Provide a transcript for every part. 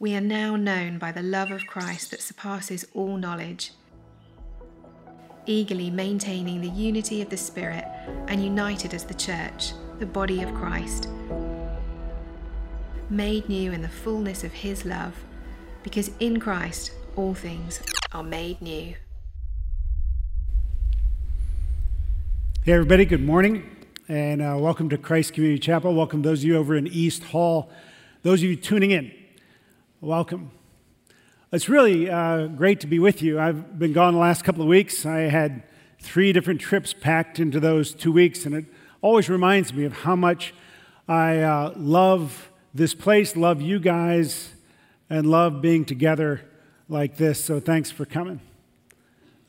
we are now known by the love of Christ that surpasses all knowledge. Eagerly maintaining the unity of the Spirit and united as the Church, the body of Christ, made new in the fullness of His love, because in Christ all things are made new. Hey, everybody, good morning, and uh, welcome to Christ Community Chapel. Welcome those of you over in East Hall, those of you tuning in. Welcome. It's really uh, great to be with you. I've been gone the last couple of weeks. I had three different trips packed into those two weeks, and it always reminds me of how much I uh, love this place, love you guys, and love being together like this. So thanks for coming.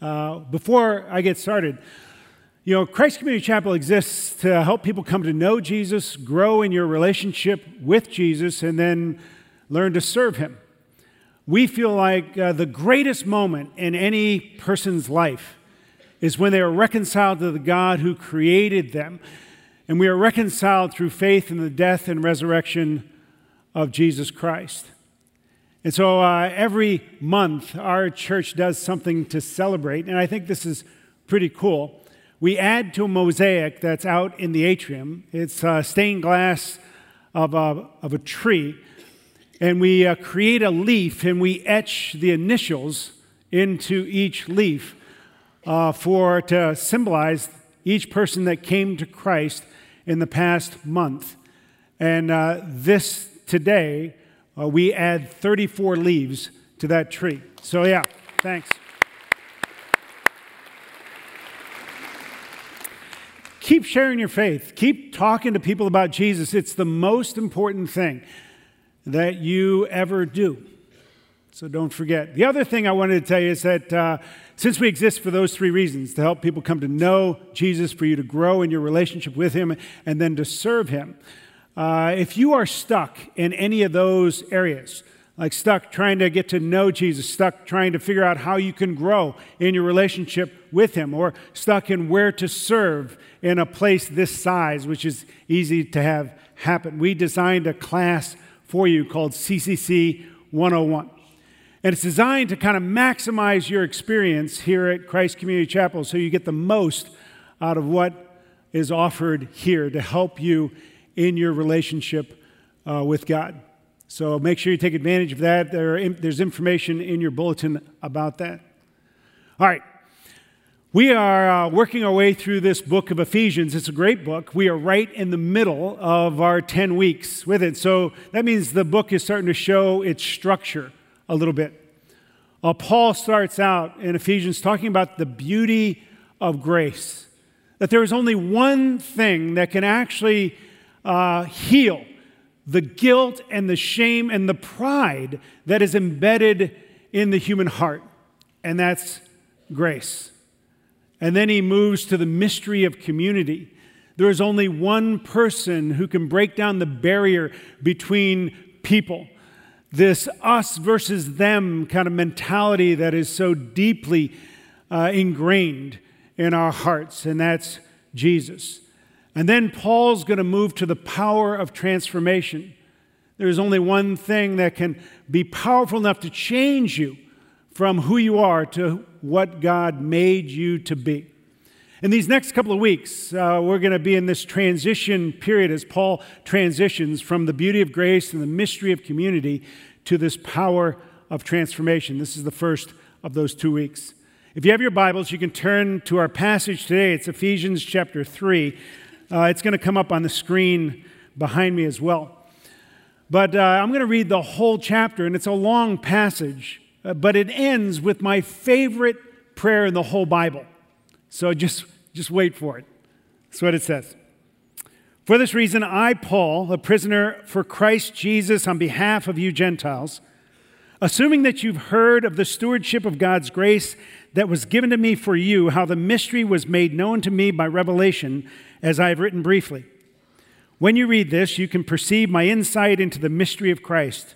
Uh, before I get started, you know, Christ Community Chapel exists to help people come to know Jesus, grow in your relationship with Jesus, and then learn to serve Him. We feel like uh, the greatest moment in any person's life is when they are reconciled to the God who created them. And we are reconciled through faith in the death and resurrection of Jesus Christ. And so uh, every month, our church does something to celebrate, and I think this is pretty cool. We add to a mosaic that's out in the atrium. It's uh, stained glass of a, of a tree and we uh, create a leaf and we etch the initials into each leaf uh, for to symbolize each person that came to Christ in the past month. And uh, this today, uh, we add 34 leaves to that tree. So, yeah, thanks. Keep sharing your faith. Keep talking to people about Jesus. It's the most important thing that you ever do. So don't forget. The other thing I wanted to tell you is that uh, since we exist for those three reasons to help people come to know Jesus, for you to grow in your relationship with Him, and then to serve Him, uh, if you are stuck in any of those areas, like stuck trying to get to know Jesus, stuck trying to figure out how you can grow in your relationship with Him, or stuck in where to serve in a place this size, which is easy to have happen, we designed a class for you called CCC 101. And it's designed to kind of maximize your experience here at Christ Community Chapel so you get the most out of what is offered here to help you in your relationship uh, with God. So make sure you take advantage of that. There, there's information in your bulletin about that. All right, we are uh, working our way through this book of Ephesians. It's a great book. We are right in the middle of our 10 weeks with it. So that means the book is starting to show its structure a little bit. Uh, Paul starts out in Ephesians talking about the beauty of grace, that there is only one thing that can actually uh, heal the guilt and the shame and the pride that is embedded in the human heart, and that's grace. And then he moves to the mystery of community. There is only one person who can break down the barrier between people. This us versus them kind of mentality that is so deeply uh, ingrained in our hearts, and that's Jesus. And then Paul's going to move to the power of transformation. There's only one thing that can be powerful enough to change you from who you are to what God made you to be. In these next couple of weeks, uh, we're going to be in this transition period as Paul transitions from the beauty of grace and the mystery of community to this power of transformation. This is the first of those two weeks. If you have your Bibles, you can turn to our passage today. It's Ephesians chapter 3. Uh, it's going to come up on the screen behind me as well. But uh, I'm going to read the whole chapter, and it's a long passage. Uh, but it ends with my favorite prayer in the whole Bible. So just, just wait for it. That's what it says. For this reason, I, Paul, a prisoner for Christ Jesus on behalf of you Gentiles, assuming that you've heard of the stewardship of God's grace that was given to me for you, how the mystery was made known to me by revelation, as I have written briefly. When you read this, you can perceive my insight into the mystery of Christ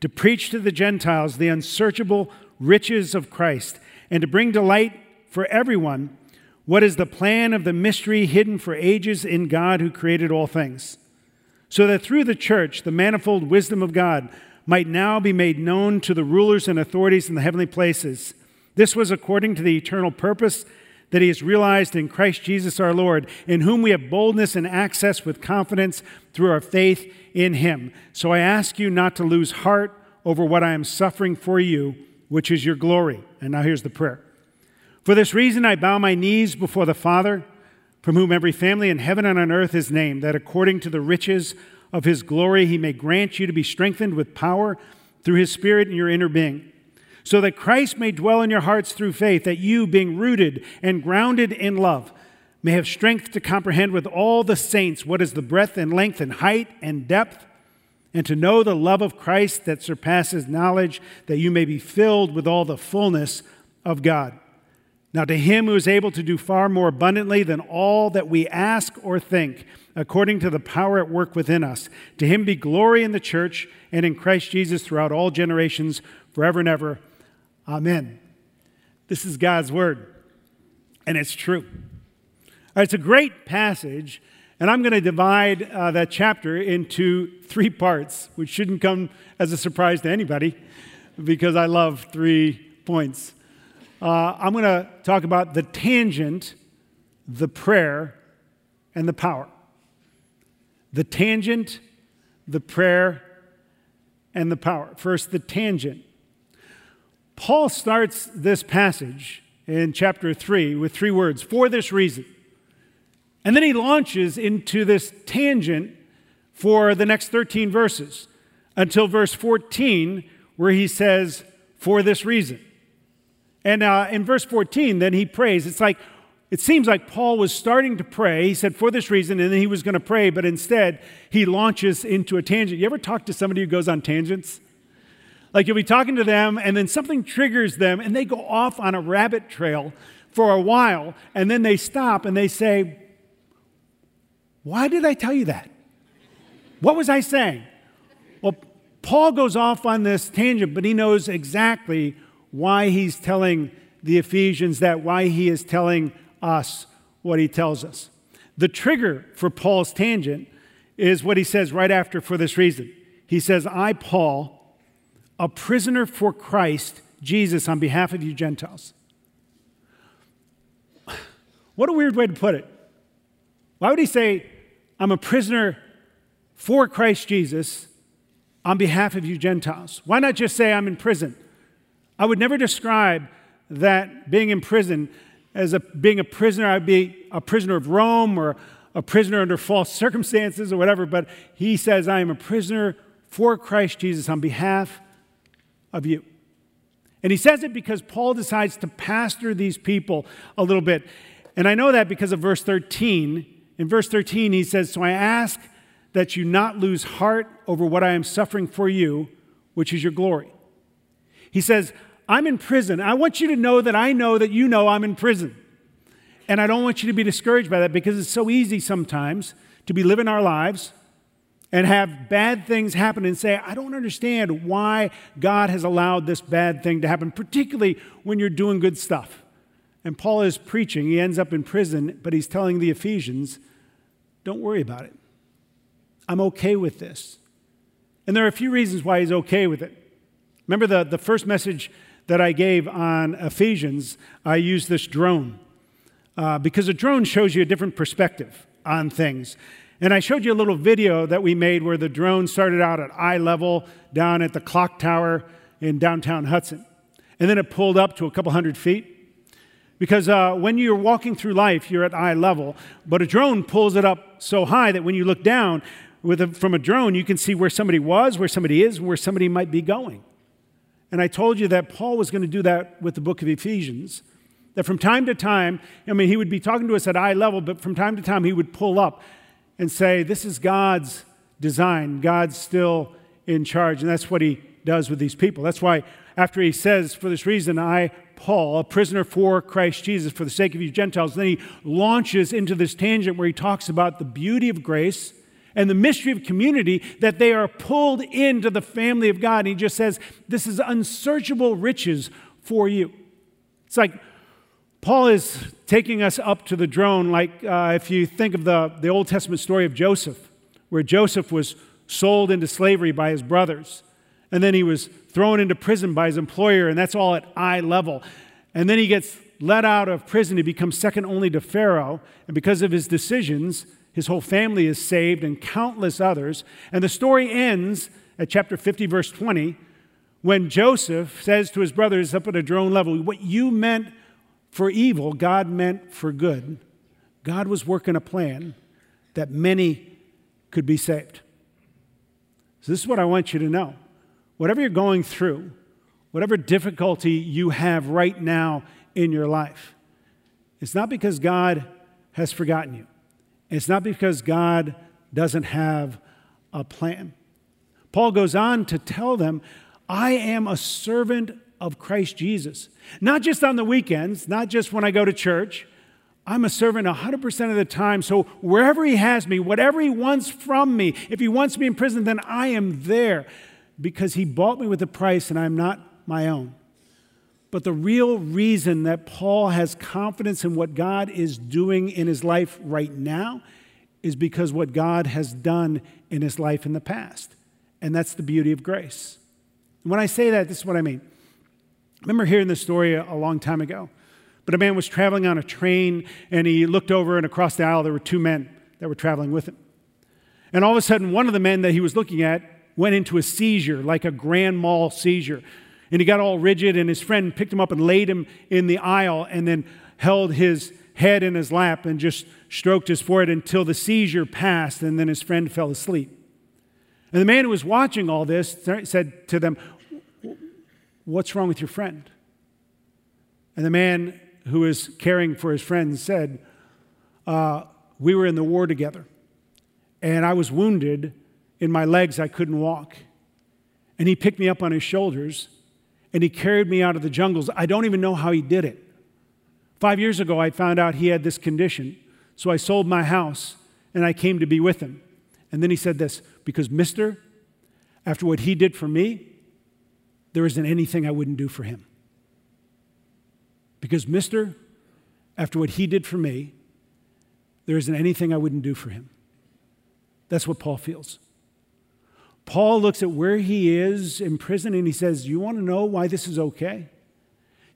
to preach to the Gentiles the unsearchable riches of Christ and to bring to light for everyone what is the plan of the mystery hidden for ages in God who created all things, so that through the church the manifold wisdom of God might now be made known to the rulers and authorities in the heavenly places. This was according to the eternal purpose that He has realized in Christ Jesus our Lord, in whom we have boldness and access with confidence through our faith in Him. So I ask you not to lose heart over what I am suffering for you, which is your glory. And now here's the prayer. For this reason, I bow my knees before the Father, from whom every family in heaven and on earth is named, that according to the riches of his glory, he may grant you to be strengthened with power through his Spirit in your inner being, so that Christ may dwell in your hearts through faith, that you, being rooted and grounded in love, may have strength to comprehend with all the saints what is the breadth and length and height and depth, and to know the love of Christ that surpasses knowledge, that you may be filled with all the fullness of God. Now, to him who is able to do far more abundantly than all that we ask or think, according to the power at work within us, to him be glory in the church and in Christ Jesus throughout all generations, forever and ever. Amen. This is God's word, and it's true. It's a great passage, and I'm going to divide uh, that chapter into three parts, which shouldn't come as a surprise to anybody because I love three points uh, I'm going to talk about the tangent, the prayer, and the power. The tangent, the prayer, and the power. First, the tangent. Paul starts this passage in chapter 3 with three words for this reason. And then he launches into this tangent for the next 13 verses until verse 14, where he says, for this reason. And uh, in verse 14, then he prays. It's like, it seems like Paul was starting to pray. He said, for this reason, and then he was going to pray, but instead he launches into a tangent. You ever talk to somebody who goes on tangents? Like you'll be talking to them, and then something triggers them, and they go off on a rabbit trail for a while, and then they stop and they say, Why did I tell you that? What was I saying? Well, Paul goes off on this tangent, but he knows exactly why he's telling the Ephesians that, why he is telling us what he tells us. The trigger for Paul's tangent is what he says right after for this reason. He says, I, Paul, a prisoner for Christ Jesus on behalf of you Gentiles. What a weird way to put it. Why would he say, I'm a prisoner for Christ Jesus on behalf of you Gentiles? Why not just say, I'm in prison? I would never describe that being in prison as a, being a prisoner. I'd be a prisoner of Rome or a prisoner under false circumstances or whatever, but he says, I am a prisoner for Christ Jesus on behalf of you. And he says it because Paul decides to pastor these people a little bit. And I know that because of verse 13. In verse 13, he says, So I ask that you not lose heart over what I am suffering for you, which is your glory. He says, I'm in prison. I want you to know that I know that you know I'm in prison. And I don't want you to be discouraged by that because it's so easy sometimes to be living our lives and have bad things happen and say, I don't understand why God has allowed this bad thing to happen, particularly when you're doing good stuff. And Paul is preaching. He ends up in prison, but he's telling the Ephesians, don't worry about it. I'm okay with this. And there are a few reasons why he's okay with it. Remember the, the first message that I gave on Ephesians, I used this drone uh, because a drone shows you a different perspective on things. And I showed you a little video that we made where the drone started out at eye level down at the clock tower in downtown Hudson. And then it pulled up to a couple hundred feet. Because uh, when you're walking through life, you're at eye level, but a drone pulls it up so high that when you look down a, from a drone, you can see where somebody was, where somebody is, where somebody might be going. And I told you that Paul was going to do that with the book of Ephesians. That from time to time, I mean, he would be talking to us at eye level, but from time to time, he would pull up and say, This is God's design. God's still in charge, and that's what he does with these people. That's why, after he says, For this reason, I, Paul, a prisoner for Christ Jesus, for the sake of you Gentiles, then he launches into this tangent where he talks about the beauty of grace and the mystery of community that they are pulled into the family of God. And he just says, This is unsearchable riches for you. It's like Paul is taking us up to the drone, like uh, if you think of the, the Old Testament story of Joseph, where Joseph was sold into slavery by his brothers, and then he was thrown into prison by his employer, and that's all at eye level. And then he gets let out of prison. He becomes second only to Pharaoh, and because of his decisions, his whole family is saved and countless others. And the story ends at chapter 50, verse 20, when Joseph says to his brothers up at a drone level, What you meant for evil, God meant for good. God was working a plan that many could be saved. So, this is what I want you to know. Whatever you're going through, whatever difficulty you have right now in your life, it's not because God has forgotten you. It's not because God doesn't have a plan. Paul goes on to tell them, I am a servant of Christ Jesus. Not just on the weekends, not just when I go to church. I'm a servant 100% of the time. So wherever He has me, whatever He wants from me, if He wants me in prison, then I am there because He bought me with a price and I'm not my own. But the real reason that Paul has confidence in what God is doing in his life right now is because what God has done in his life in the past. And that's the beauty of grace. When I say that, this is what I mean. Remember hearing this story a, long time ago. But a man was traveling on a train and he looked over, and across the aisle there were two men that were traveling with him. And all of a sudden, one of the men that he was looking at went into a seizure, like a grand mal seizure. And he got all rigid, and his friend picked him up and laid him in the aisle and then held his head in his lap and just stroked his forehead until the seizure passed, and then his friend fell asleep. And the man who was watching all this said to them, What's wrong with your friend? And the man who was caring for his friend said, uh, We were in the war together, and I was wounded in my legs. I couldn't walk. And he picked me up on his shoulders and he carried me out of the jungles. I don't even know how he did it. Five years ago, I found out he had this condition, so I sold my house and I came to be with him. And then he said this because, mister, after what he did for me, there isn't anything I wouldn't do for him. Because, mister, after what he did for me, there isn't anything I wouldn't do for him. That's what Paul feels. Paul looks at where he is in prison and he says, You want to know why this is okay?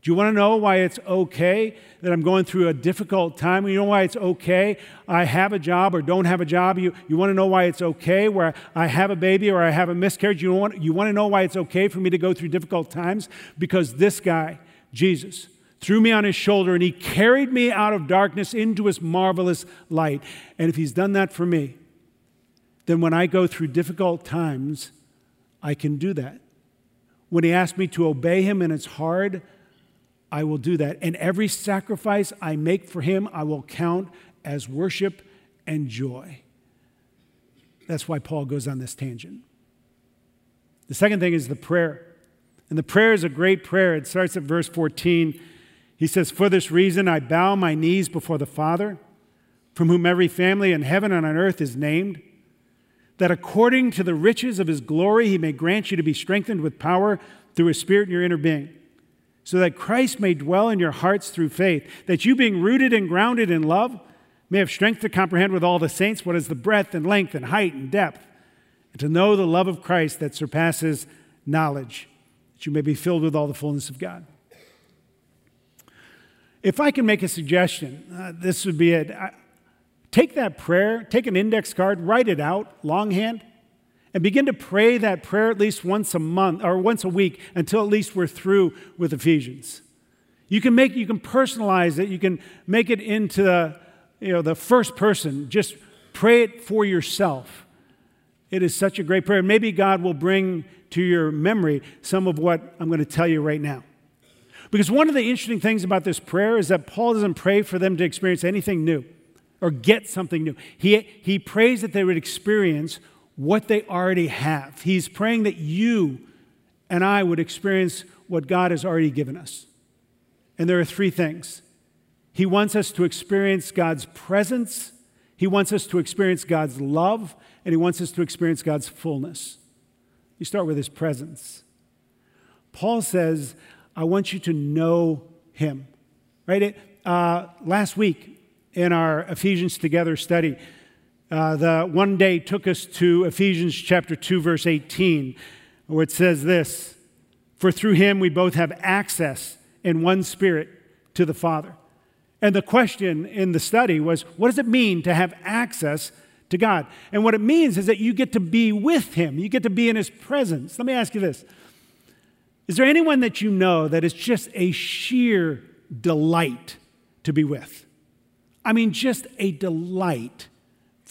Do you want to know why it's okay that I'm going through a difficult time? You know why it's okay I have a job or don't have a job? You, you want to know why it's okay where I have a baby or I have a miscarriage? You want, you want to know why it's okay for me to go through difficult times? Because this guy, Jesus, threw me on his shoulder and he carried me out of darkness into his marvelous light. And if he's done that for me, then when I go through difficult times, I can do that. When he asks me to obey him and it's hard, I will do that. And every sacrifice I make for him, I will count as worship and joy. That's why Paul goes on this tangent. The second thing is the prayer. And the prayer is a great prayer. It starts at verse 14. He says, For this reason I bow my knees before the Father, from whom every family in heaven and on earth is named, that according to the riches of his glory he may grant you to be strengthened with power through his Spirit in your inner being so that Christ may dwell in your hearts through faith, that you, being rooted and grounded in love, may have strength to comprehend with all the saints what is the breadth and length and height and depth, and to know the love of Christ that surpasses knowledge, that you may be filled with all the fullness of God. If I can make a suggestion, uh, this would be it. I, take that prayer, take an index card, write it out longhand, and begin to pray that prayer at least once a month or once a week until at least we're through with Ephesians. You can make you can personalize it, you can make it into the, you know, the first person. Just pray it for yourself. It is such a great prayer. Maybe God will bring to your memory some of what I'm going to tell you right now. Because one of the interesting things about this prayer is that Paul doesn't pray for them to experience anything new or get something new. He, he prays that they would experience what they already have. He's praying that you and I would experience what God has already given us. And there are three things He wants us to experience God's presence, He wants us to experience God's love, and He wants us to experience God's fullness. You start with His presence. Paul says, I want you to know Him. Right? It, uh, last week in our Ephesians Together study, uh, the one day took us to Ephesians chapter 2, verse 18, where it says this For through him we both have access in one spirit to the Father. And the question in the study was what does it mean to have access to God? And what it means is that you get to be with him, you get to be in his presence. Let me ask you this Is there anyone that you know that is just a sheer delight to be with? I mean, just a delight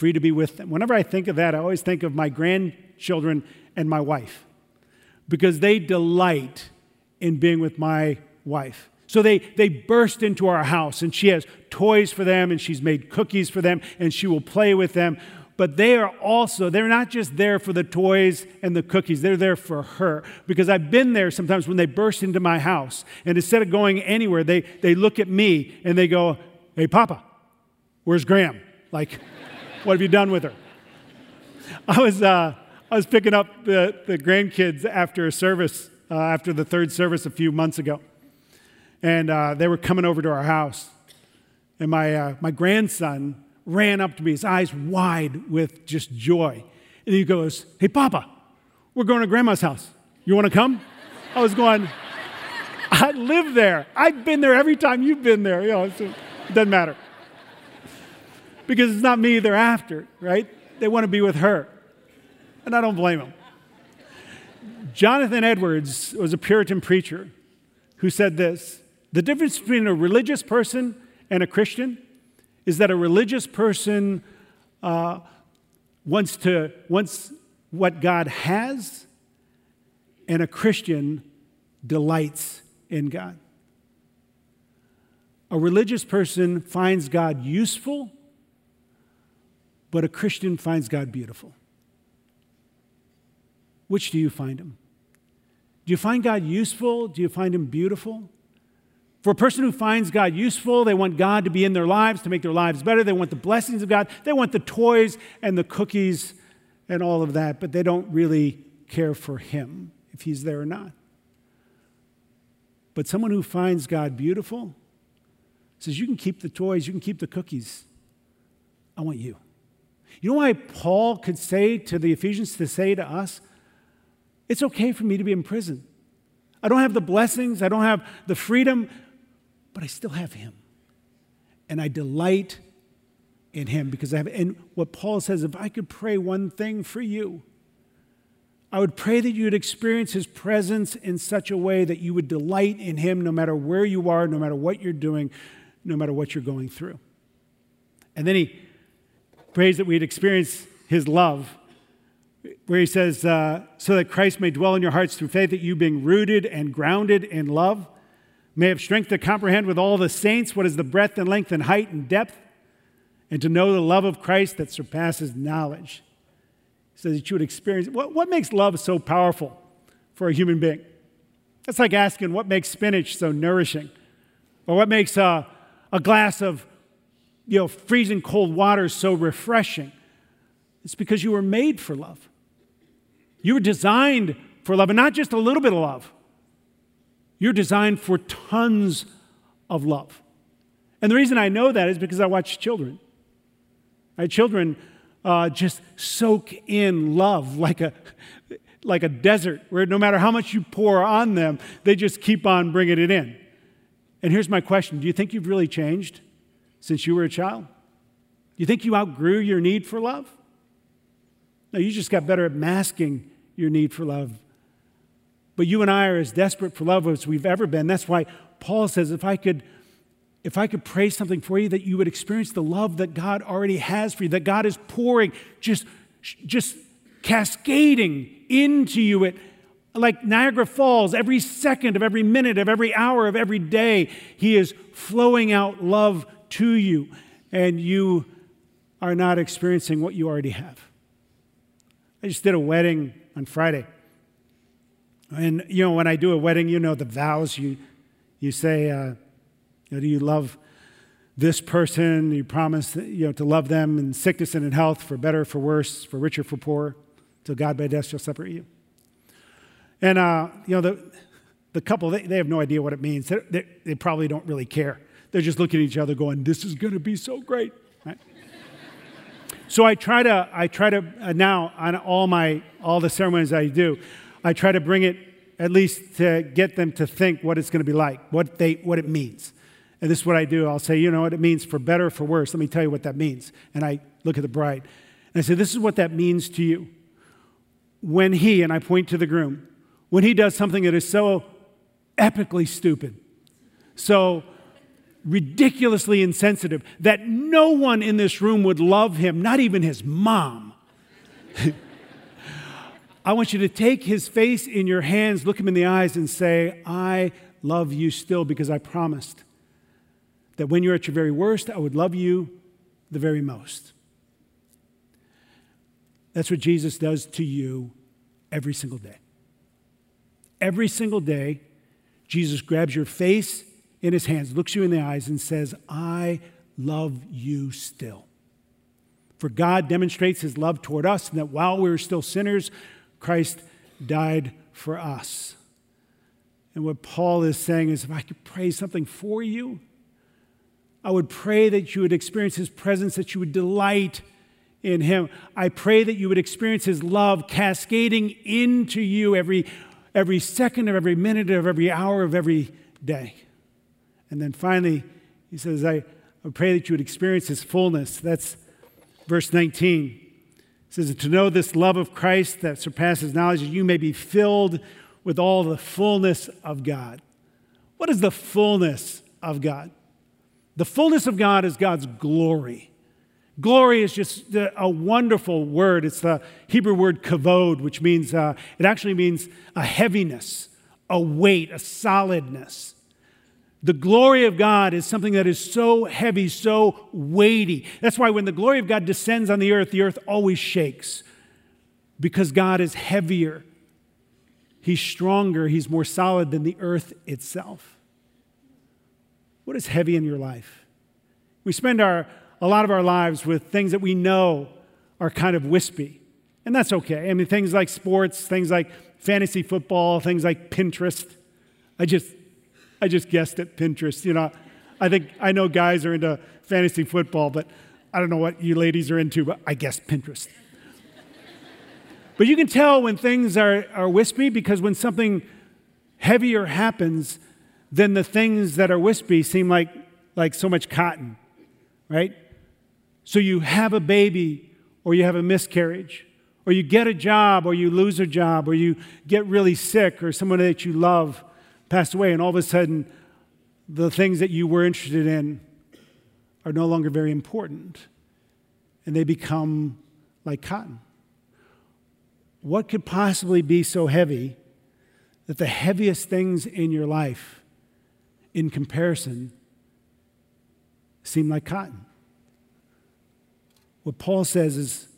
you to be with them. Whenever I think of that, I always think of my grandchildren and my wife because they delight in being with my wife. So they, they burst into our house, and she has toys for them, and she's made cookies for them, and she will play with them. But they are also, they're not just there for the toys and the cookies, they're there for her. Because I've been there sometimes when they burst into my house, and instead of going anywhere, they, they look at me and they go, Hey, Papa, Where's Gram? Like, what have you done with her? I was, uh, I was picking up the, the grandkids after a service, uh, after the third service a few months ago. And uh, they were coming over to our house. And my, uh, my grandson ran up to me, his eyes wide with just joy. And he goes, Hey, Papa, we're going to Grandma's house. You want to come? I was going, I live there. I've been there every time you've been there. You know, it doesn't matter because it's not me they're after, right? They want to be with her. And I don't blame them. Jonathan Edwards was a Puritan preacher who said this The difference between a religious person and a Christian is that a religious person uh, wants, to, wants what God has, and a Christian delights in God. A religious person finds God useful but a Christian finds God beautiful. Which do you find him? Do you find God useful? Do you find him beautiful? For a person who finds God useful, they want God to be in their lives, to make their lives better. They want the blessings of God. They want the toys and the cookies and all of that, but they don't really care for Him, if He's there or not. But someone who finds God beautiful says, You can keep the toys, you can keep the cookies. I want you. You know why Paul could say to the Ephesians to say to us, it's okay for me to be in prison. I don't have the blessings, I don't have the freedom, but I still have him. And I delight in him because I have and what Paul says, if I could pray one thing for you, I would pray that you would experience his presence in such a way that you would delight in him no matter where you are, no matter what you're doing, no matter what you're going through. And then he prays that we'd experience his love, where he says, uh, so that Christ may dwell in your hearts through faith, that you, being rooted and grounded in love, may have strength to comprehend with all the saints what is the breadth and length and height and depth, and to know the love of Christ that surpasses knowledge. He says that you would experience what, what makes love so powerful for a human being? That's like asking what makes spinach so nourishing, or what makes a, a glass of you know, freezing cold water is so refreshing? It's because you were made for love. You were designed for love, and not just a little bit of love. You're designed for tons of love. And the reason I know that is because I watch children. My children uh, just soak in love like a, like a desert, where no matter how much you pour on them, they just keep on bringing it in. And here's my question Do you think you've really changed? Since you were a child? You think you outgrew your need for love? No, you just got better at masking your need for love. But you and I are as desperate for love as we've ever been. That's why Paul says, if I could, if I could pray something for you, that you would experience the love that God already has for you, that God is pouring, just, just cascading into you at like Niagara Falls, every second of every minute of every hour of every day, He is flowing out love to you, and you are not experiencing what you already have. I just did a wedding on Friday. And, you know, when I do a wedding, you know the vows you, you say, uh, you know, do you love this person? You promise, you know, to love them in sickness and in health, for better, for worse, for richer, for poor, till God by death shall separate you. And, uh, you know, the, the couple, they, they have no idea what it means. They, they, they probably don't really care. They're just looking at each other going, this is going to be so great. Right? so I try to, I try to, uh, now on all my, all the ceremonies I do, I try to bring it at least to get them to think what it's going to be like, what, they, what it means. And this is what I do. I'll say, you know what it means for better or for worse. Let me tell you what that means. And I look at the bride. And I say, this is what that means to you. When he, and I point to the groom, when he does something that is so epically stupid, so ridiculously insensitive, that no one in this room would love him, not even his mom. I want you to take his face in your hands, look him in the eyes, and say, I love you still because I promised that when you're at your very worst, I would love you the very most. That's what Jesus does to you every single day. Every single day, Jesus grabs your face in his hands, looks you in the eyes, and says, I love you still. For God demonstrates his love toward us, and that while we were still sinners, Christ died for us. And what Paul is saying is if I could pray something for you, I would pray that you would experience his presence, that you would delight in him. I pray that you would experience his love cascading into you every, every second of every minute of every hour of every day. And then finally, he says, I, I pray that you would experience his fullness. That's verse 19. It says, To know this love of Christ that surpasses knowledge, that you may be filled with all the fullness of God. What is the fullness of God? The fullness of God is God's glory. Glory is just a wonderful word. It's the Hebrew word kavod, which means, uh, it actually means a heaviness, a weight, a solidness. The glory of God is something that is so heavy, so weighty. That's why when the glory of God descends on the earth, the earth always shakes because God is heavier. He's stronger, He's more solid than the earth itself. What is heavy in your life? We spend our, a lot of our lives with things that we know are kind of wispy, and that's okay. I mean, things like sports, things like fantasy football, things like Pinterest. I just I just guessed at Pinterest. You know, I think I know guys are into fantasy football, but I don't know what you ladies are into, but I guess Pinterest. but you can tell when things are, are wispy because when something heavier happens, then the things that are wispy seem like, like so much cotton, right? So you have a baby or you have a miscarriage or you get a job or you lose a job or you get really sick or someone that you love passed away, and all of a sudden, the things that you were interested in are no longer very important, and they become like cotton. What could possibly be so heavy that the heaviest things in your life, in comparison, seem like cotton? What Paul says is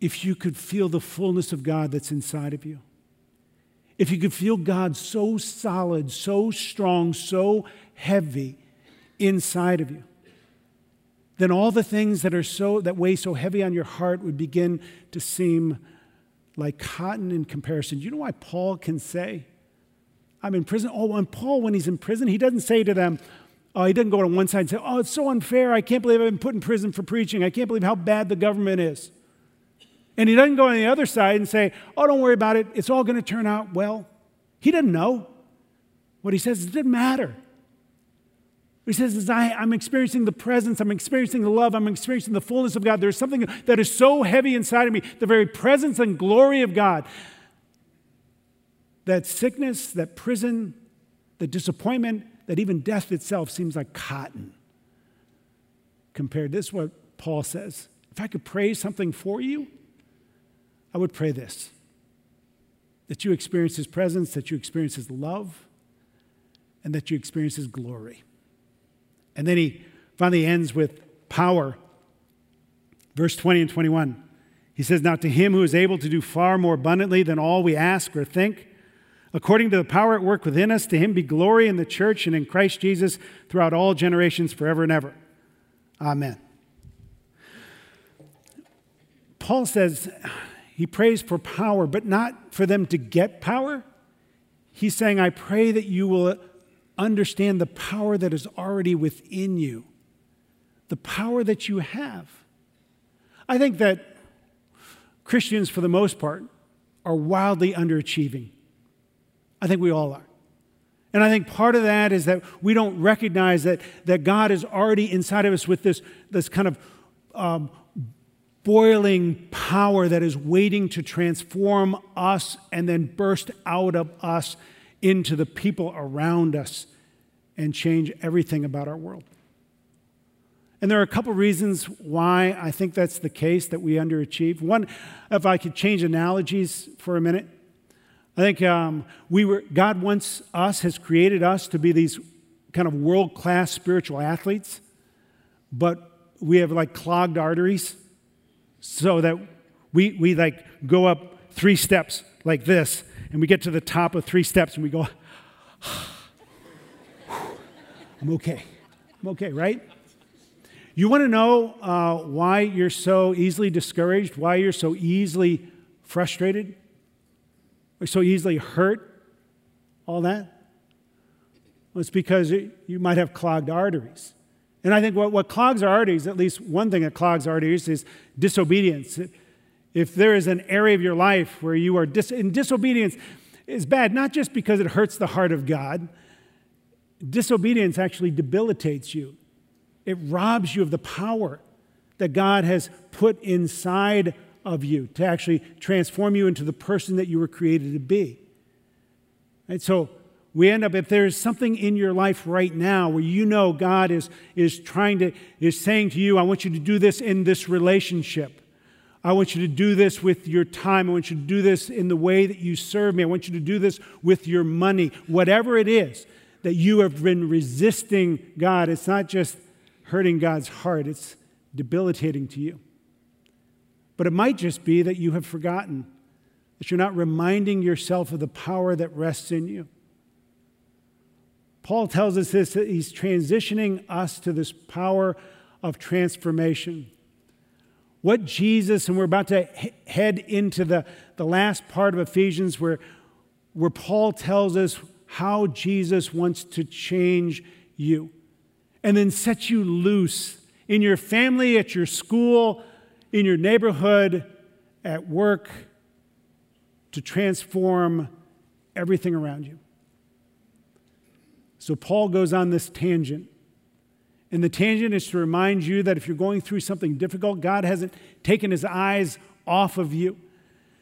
if you could feel the fullness of God that's inside of you, if you could feel God so solid, so strong, so heavy inside of you, then all the things that are so that weigh so heavy on your heart would begin to seem like cotton in comparison. You know why Paul can say, I'm in prison? Oh, and Paul, when he's in prison, he doesn't say to them, Oh, he doesn't go to one side and say, Oh, it's so unfair. I can't believe I've been put in prison for preaching. I can't believe how bad the government is. And he doesn't go on the other side and say, oh, don't worry about it. It's all going to turn out well. He doesn't know. What he says, it didn't matter. He says I, I'm experiencing the presence, I'm experiencing the love, I'm experiencing the fullness of God. There's something that is so heavy inside of me, the very presence and glory of God. That sickness, that prison, the disappointment, that even death itself seems like cotton compared. This is what Paul says. If I could pray something for you, I would pray this that you experience His presence, that you experience His love, and that you experience His glory. And then he finally ends with power. Verse 20 and 21. He says, Now to him who is able to do far more abundantly than all we ask or think, according to the power at work within us, to him be glory in the church and in Christ Jesus throughout all generations, forever and ever. Amen. Paul says he prays for power, but not for them to get power. He's saying, I pray that you will understand the power that is already within you, the power that you have. I think that Christians, for the most part, are wildly underachieving. I think we all are. And I think part of that is that we don't recognize that, that God is already inside of us with this, this kind of um, boiling power that is waiting to transform us and then burst out of us into the people around us and change everything about our world. And there are a couple reasons why I think that's the case that we underachieve. One, if I could change analogies for a minute, I think um, we were, God wants us, has created us to be these kind of world class spiritual athletes, but we have like clogged arteries so that we, we like go up three steps like this, and we get to the top of three steps and we go, I'm okay. I'm okay, right? You want to know uh, why you're so easily discouraged, why you're so easily frustrated, or so easily hurt, all that? Well, it's because you might have clogged arteries. And I think what, what clogs our arteries, at least one thing that clogs our arteries, is disobedience. If there is an area of your life where you are dis- in disobedience, is bad, not just because it hurts the heart of God. Disobedience actually debilitates you. It robs you of the power that God has put inside of you to actually transform you into the person that you were created to be. And so we end up, if there's something in your life right now where you know God is, is trying to, is saying to you, I want you to do this in this relationship. I want you to do this with your time. I want you to do this in the way that you serve me. I want you to do this with your money. Whatever it is that you have been resisting God, it's not just hurting God's heart, it's debilitating to you. But it might just be that you have forgotten, that you're not reminding yourself of the power that rests in you. Paul tells us this that he's transitioning us to this power of transformation. What Jesus, and we're about to head into the, the last part of Ephesians where, where Paul tells us how Jesus wants to change you and then set you loose in your family, at your school, in your neighborhood, at work, to transform everything around you. So Paul goes on this tangent. And the tangent is to remind you that if you're going through something difficult, God hasn't taken his eyes off of you.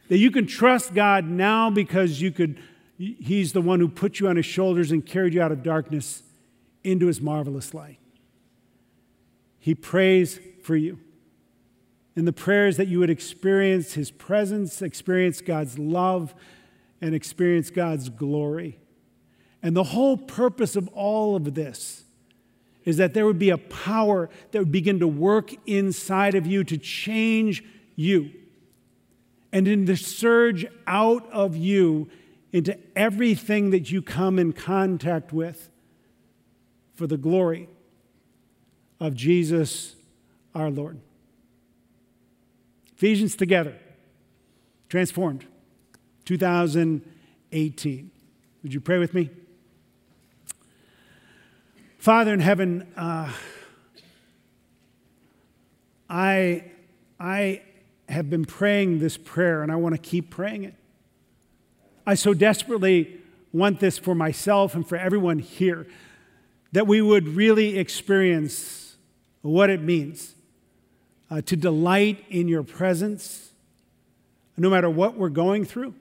That you can trust God now because you could, he's the one who put you on his shoulders and carried you out of darkness into his marvelous light. He prays for you. In the prayers that you would experience his presence, experience God's love, and experience God's glory. And the whole purpose of all of this is that there would be a power that would begin to work inside of you to change you and in to surge out of you into everything that you come in contact with for the glory of Jesus our Lord. Ephesians together, transformed, 2018. Would you pray with me? Father in heaven, uh, I, I have been praying this prayer and I want to keep praying it. I so desperately want this for myself and for everyone here that we would really experience what it means uh, to delight in your presence, no matter what we're going through.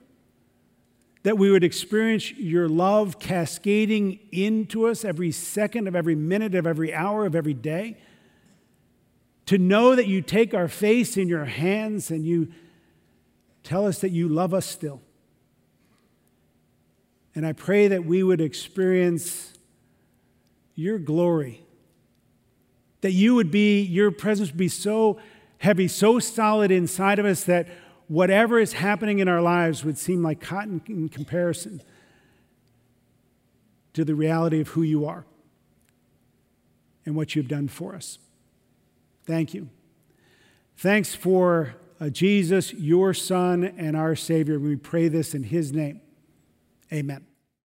That we would experience your love cascading into us every second of every minute of every hour of every day. To know that you take our face in your hands and you tell us that you love us still. And I pray that we would experience your glory that you would be, your presence would be so heavy, so solid inside of us that whatever is happening in our lives would seem like cotton in comparison to the reality of who you are and what you've done for us. Thank you. Thanks for uh, Jesus, your Son, and our Savior. We pray this in His name. Amen.